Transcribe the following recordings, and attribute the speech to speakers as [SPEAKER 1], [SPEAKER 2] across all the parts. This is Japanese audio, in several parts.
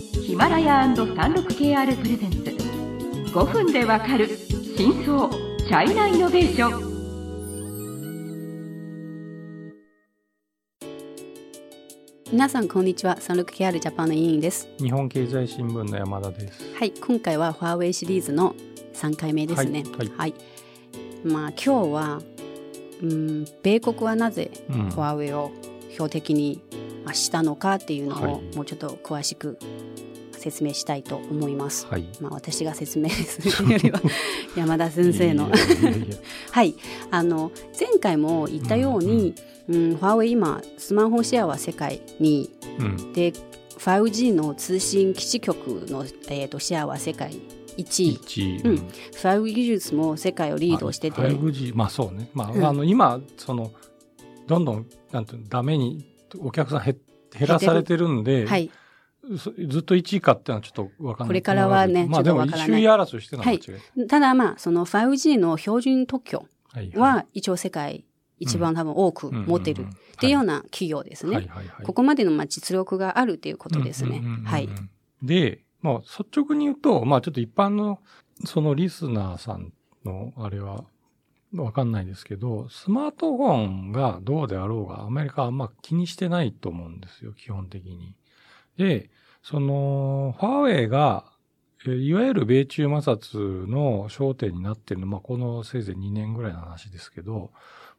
[SPEAKER 1] ヒマラヤ &36KR プレゼンツ。5分でわかる真相チャイナイノベーション。
[SPEAKER 2] 皆さんこんにちは 36KR ジャパンの委員です。
[SPEAKER 3] 日本経済新聞の山田です。
[SPEAKER 2] はい今回はファーウェイシリーズの3回目ですね。
[SPEAKER 3] はいはい。
[SPEAKER 2] まあ今日はうん米国はなぜ
[SPEAKER 3] うん。
[SPEAKER 2] ファーウェイを標的にまあしたのかっていうのを
[SPEAKER 3] はい。
[SPEAKER 2] もうちょっと詳しく説明したいと思います。
[SPEAKER 3] はい。
[SPEAKER 2] まあ私が説明するというよりは 山田先生の。はい。あの前回も言ったように、うんファーウェイ今スマホシェアは世界に
[SPEAKER 3] うん。
[SPEAKER 2] で 5G の通信基地局の、えー、とシェアは世界1位
[SPEAKER 3] 一。
[SPEAKER 2] うん。5G 技術も世界をリードしてて、
[SPEAKER 3] 5G まあそうね。まあ、
[SPEAKER 2] うん。
[SPEAKER 3] あの今そのどんどんなんていうのダメにお客さん減減らされてるんで、
[SPEAKER 2] はい、
[SPEAKER 3] そずっと1位かっていうのはちょっとわかんない。
[SPEAKER 2] これからはね
[SPEAKER 3] まあでも
[SPEAKER 2] ちょっとわからない。
[SPEAKER 3] 首位争いしてるのはい。
[SPEAKER 2] ただまあその 5G の標準特許
[SPEAKER 3] は
[SPEAKER 2] 一応世界一番多分多く持ってるっていうような企業ですね。
[SPEAKER 3] はい。はい。はい。
[SPEAKER 2] ここまでのまあ実力があるということですね。はい。
[SPEAKER 3] で、まあ、率直に言うと、まあ、ちょっと一般の、そのリスナーさんの、あれは、わかんないですけど、スマートフォンがどうであろうが、アメリカはあんま気にしてないと思うんですよ、基本的に。で、その、ファーウェイが、いわゆる米中摩擦の焦点になっているのは、まあ、このせいぜい2年ぐらいの話ですけど、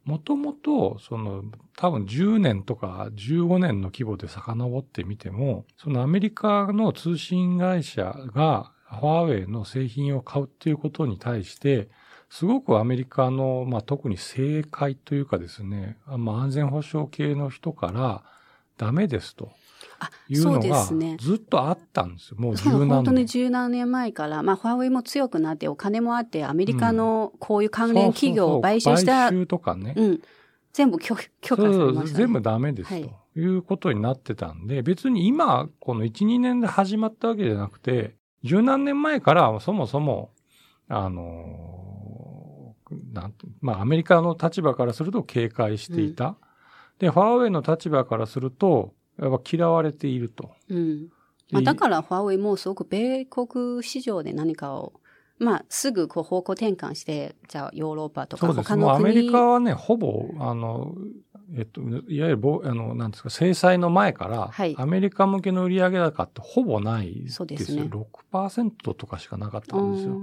[SPEAKER 3] もともと、その、多分10年とか15年の規模で遡ってみても、そのアメリカの通信会社がファーウェイの製品を買うっていうことに対して、すごくアメリカの、まあ、特に政界というかですね、まあ、安全保障系の人からダメですと。いうのが
[SPEAKER 2] ですね。
[SPEAKER 3] ずっとあったんですよ。もう十何年。
[SPEAKER 2] 本当に十何年前から、まあ、ファーウェイも強くなって、お金もあって、アメリカのこういう関連企業を買収した、
[SPEAKER 3] 買収とかね。
[SPEAKER 2] うん、全部許許可されました、ね。
[SPEAKER 3] 全部ダメです
[SPEAKER 2] はい
[SPEAKER 3] ということになってたんで、別に今、この1、2年で始まったわけじゃなくて、十何年前からそもそも、あのーなんて、まあアメリカの立場からすると警戒していた。で、ファーウェイの立場からすると、やっぱ嫌われていると。
[SPEAKER 2] うんまあ、だからファーウェイもすごく米国市場で何かを、まあ、すぐこう方向転換して、じゃあヨーロッパとか
[SPEAKER 3] そうです。うアメリカはね、ほぼ、あの、えっと、いわゆるぼ、あの、なんですか、制裁の前から、
[SPEAKER 2] はい
[SPEAKER 3] アメリカ向けの売上高ってほぼないですよ。
[SPEAKER 2] そうですね
[SPEAKER 3] 6%とかしかなかったんですよ。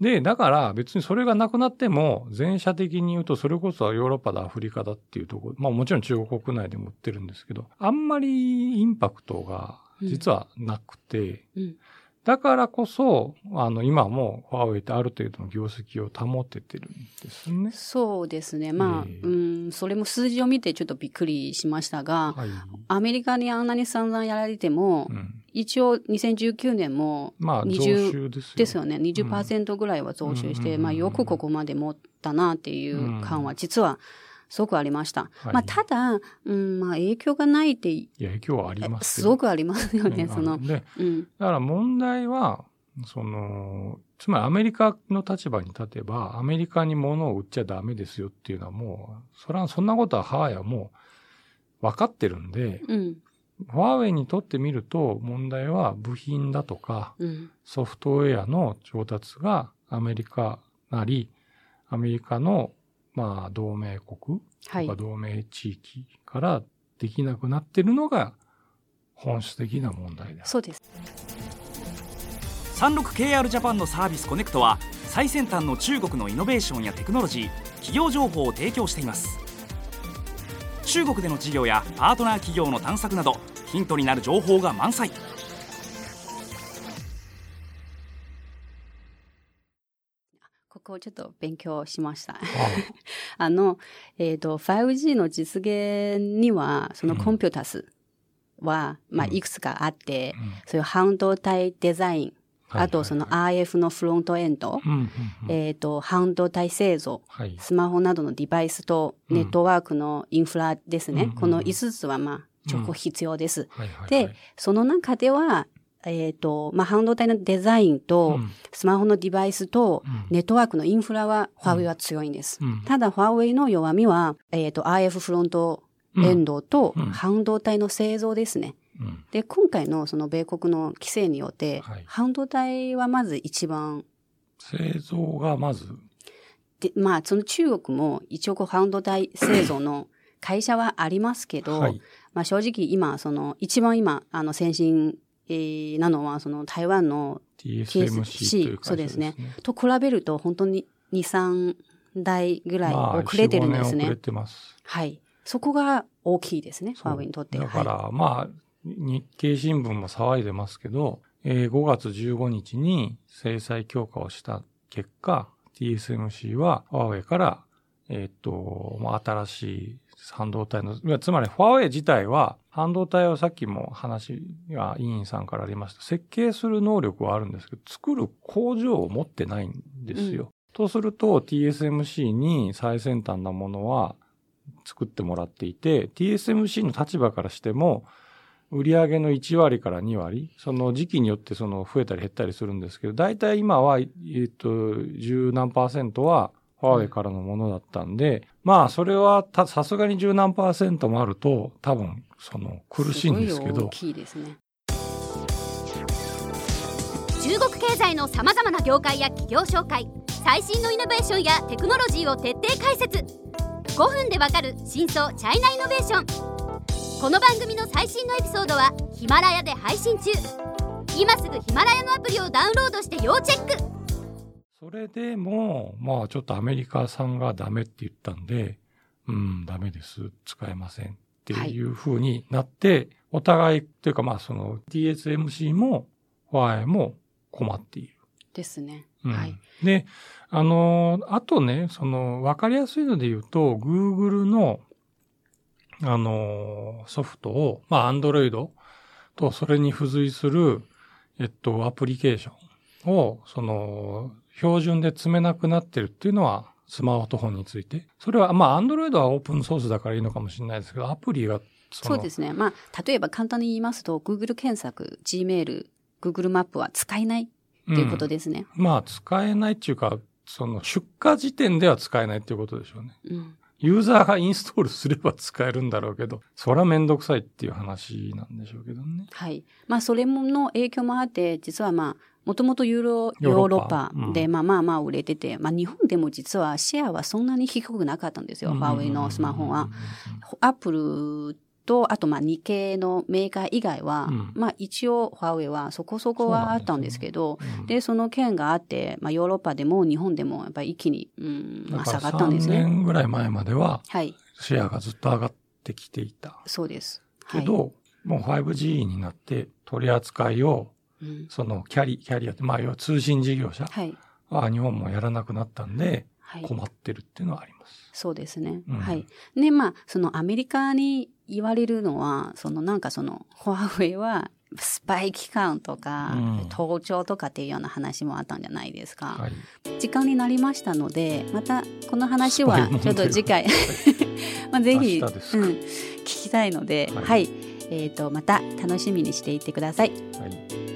[SPEAKER 2] うん
[SPEAKER 3] で、だから別にそれがなくなっても、全社的に言うと、それこそヨーロッパだ、アフリカだっていうところ、まあもちろん中国国内でも売ってるんですけど、あんまりインパクトが実はなくて、
[SPEAKER 2] うん
[SPEAKER 3] だからこそ、あの、今もファーウェイってある程度の業績を保ててるんですね。
[SPEAKER 2] そうですね。まあ、
[SPEAKER 3] ええ
[SPEAKER 2] うん、それも数字を見てちょっとびっくりしましたが、
[SPEAKER 3] はい。
[SPEAKER 2] アメリカにあんなに散々やられても、
[SPEAKER 3] うん。
[SPEAKER 2] 一応2019年も
[SPEAKER 3] まあ、増
[SPEAKER 2] 20
[SPEAKER 3] 収ですよ。
[SPEAKER 2] ね。20%ぐらいは増収して、
[SPEAKER 3] うん
[SPEAKER 2] まあよくここまで持ったなっていう感は実はすごくありました。
[SPEAKER 3] はい
[SPEAKER 2] まあただ、うん、まあ影響がないって、
[SPEAKER 3] いや、影響はあります
[SPEAKER 2] すごくありますよね、
[SPEAKER 3] うん
[SPEAKER 2] その。
[SPEAKER 3] で、
[SPEAKER 2] うん。
[SPEAKER 3] だから問題は、その、つまりアメリカの立場に立てば、アメリカに物を売っちゃダメですよっていうのはもう、それはそんなことはハワイはもう分かってるんで、
[SPEAKER 2] うん。
[SPEAKER 3] ファーウェイにとってみると問題は部品だとか
[SPEAKER 2] うん。
[SPEAKER 3] ソフトウェアの調達がアメリカなり、アメリカのまあ同盟国
[SPEAKER 2] はい
[SPEAKER 3] とか。同盟地域からできなくなってるのが本質的な問題です。
[SPEAKER 2] そうです。
[SPEAKER 4] 36KR ジャパンのサービスコネクトは最先端の中国のイノベーションやテクノロジー企業情報を提供しています中国での事業やパートナー企業の探索などヒントになる情報が満載。
[SPEAKER 2] ここをちょっと勉強しました。
[SPEAKER 3] あ
[SPEAKER 2] あの、えっ、と、5G の実現には、そのコンピュータスは、まあ、
[SPEAKER 3] うん。
[SPEAKER 2] いくつかあって、
[SPEAKER 3] うん。
[SPEAKER 2] そういう半導体デザイン、
[SPEAKER 3] はい
[SPEAKER 2] あとその RF のフロントエンド、えっ、と、半導体製造、
[SPEAKER 3] はい。
[SPEAKER 2] スマホなどのデバイスとネットワークのインフラですね。
[SPEAKER 3] うん
[SPEAKER 2] この5つはまあ、ちょこ必要です。で、その中では、えっ、と、まあ、半導体のデザインと、
[SPEAKER 3] うん。
[SPEAKER 2] スマホのデバイスと、
[SPEAKER 3] うん。
[SPEAKER 2] ネットワークのインフラは、ファーウェイは強いんです。
[SPEAKER 3] うん。
[SPEAKER 2] ただ、ファーウェイの弱みは、えっ、と、RF フロントエンドと、
[SPEAKER 3] うん。
[SPEAKER 2] 半導体の製造ですね。
[SPEAKER 3] うん。
[SPEAKER 2] で、今回のその米国の規制によって、
[SPEAKER 3] はい
[SPEAKER 2] 半導体はまず一番、
[SPEAKER 3] 製造がまず、
[SPEAKER 2] で、まあ、その中国も一応こう半導体製造の会社はありますけど、
[SPEAKER 3] はい。
[SPEAKER 2] まあ正直今、その一番今、あの先進、えーなのは、その台湾の
[SPEAKER 3] TSMC と
[SPEAKER 2] そうですね
[SPEAKER 3] ね。
[SPEAKER 2] と比べると本当に2、3台ぐらい
[SPEAKER 3] まあ
[SPEAKER 2] 遅れてるんです
[SPEAKER 3] 4 5年遅れ
[SPEAKER 2] ね。
[SPEAKER 3] てます。
[SPEAKER 2] はい。そこが大きいですね、ファーウェイにとって。
[SPEAKER 3] だから、
[SPEAKER 2] はい、
[SPEAKER 3] まあ、日経新聞も騒いでますけど、えー5月15日に制裁強化をした結果、TSMC はファーウェイから、えーっと、まあ、新しい半導体の、つまりファーウェイ自体は半導体をさっきも話が委員さんからありました。設計する能力はあるんですけど、作る工場を持ってないんですよ。とすると TSMC に最先端なものは作ってもらっていて、TSMC の立場からしても、売上の1割から2割、その時期によってその増えたり減ったりするんですけど、大体今は、えっと、十何パーセントはファーウェイからのものだったんで、まあ、それは、さすがに十何パーセントもあると、多分、その、苦しいんですけど。
[SPEAKER 2] 大、きいですね。
[SPEAKER 5] 中国経済のさまざまな業界や企業紹介最新のイノベーションやテクノロジーを徹底解説。5分でわかる真相チャイナイノベーションこの番組の最新のエピソードはヒマラヤで配信中今すぐヒマラヤのアプリをダウンロードして要チェック
[SPEAKER 3] それでも、まあ、ちょっとアメリカさんがダメって言ったんで、うん、ダメです、使えませんっていう風になって、お互い、というかまあ、その TSMC も、ファーウェイも困っている。
[SPEAKER 2] ですね。
[SPEAKER 3] うん
[SPEAKER 2] はい。
[SPEAKER 3] で、あのーあとね、その、わかりやすいので言うと、Google の、あのーソフトを、まあ、Android とそれに付随する、えっと、アプリケーションを、その、標準で積めなくなってるっていうのは、スマートフォンについて。それは、まあ、Android はオープンソースだからいいのかもしれないですけど、アプリが、その
[SPEAKER 2] そうですね。まあ、例えば簡単に言いますと、Google 検索、Gmail、Google マップは使えないということですね。
[SPEAKER 3] まあ、使えないっていうか、その、出荷時点では使えないっていうことでしょうね。
[SPEAKER 2] うん。
[SPEAKER 3] ユーザーがインストールすれば使えるんだろうけど、そりゃめんどくさいっていう話なんでしょうけどね。
[SPEAKER 2] はい。まあ、それもの影響もあって、実はまあ、もともとユーロ、
[SPEAKER 3] ヨ
[SPEAKER 2] ヨー
[SPEAKER 3] ーロッ
[SPEAKER 2] パ
[SPEAKER 3] パ
[SPEAKER 2] で、
[SPEAKER 3] うん
[SPEAKER 2] まあまあまあ売れてて、まあ日本でも実はシェアはそんなに低くなかったんですよ、ファーウェイのスマホは。。アップルと、あとまあ日系のメーカー以外は、
[SPEAKER 3] うん
[SPEAKER 2] まあ一応ファーウェイはそこそこはあったんですけど、
[SPEAKER 3] うん
[SPEAKER 2] で、その件があって、まあヨーロッパでも日本でもやっぱり一気に、うん、まあ下がったんです
[SPEAKER 3] 3
[SPEAKER 2] ね。
[SPEAKER 3] 年ぐらい前までは、
[SPEAKER 2] はい。
[SPEAKER 3] シェアがずっと上がってきていた。
[SPEAKER 2] そうです。はい
[SPEAKER 3] けど、もう 5G になって取り扱いを、
[SPEAKER 2] うん
[SPEAKER 3] そのキャリ、キャリアって、まあ要は通信事業者
[SPEAKER 2] はい。
[SPEAKER 3] は日本もやらなくなったんで、
[SPEAKER 2] はい。
[SPEAKER 3] 困ってるっていうのはあります。
[SPEAKER 2] そうですね。
[SPEAKER 3] うん
[SPEAKER 2] はい。で、まあ、そのアメリカに言われるのは、そのなんかその、ファーウェイは、スパイ機関とか、
[SPEAKER 3] うん
[SPEAKER 2] 盗聴とかっていうような話もあったんじゃないですか。
[SPEAKER 3] はい。
[SPEAKER 2] 時間になりましたので、またこの話は ちょっと次回、まあぜひ、うん、聞きたいので、
[SPEAKER 3] はい
[SPEAKER 2] はい。えっ、と、また楽しみにしていてください。
[SPEAKER 3] はい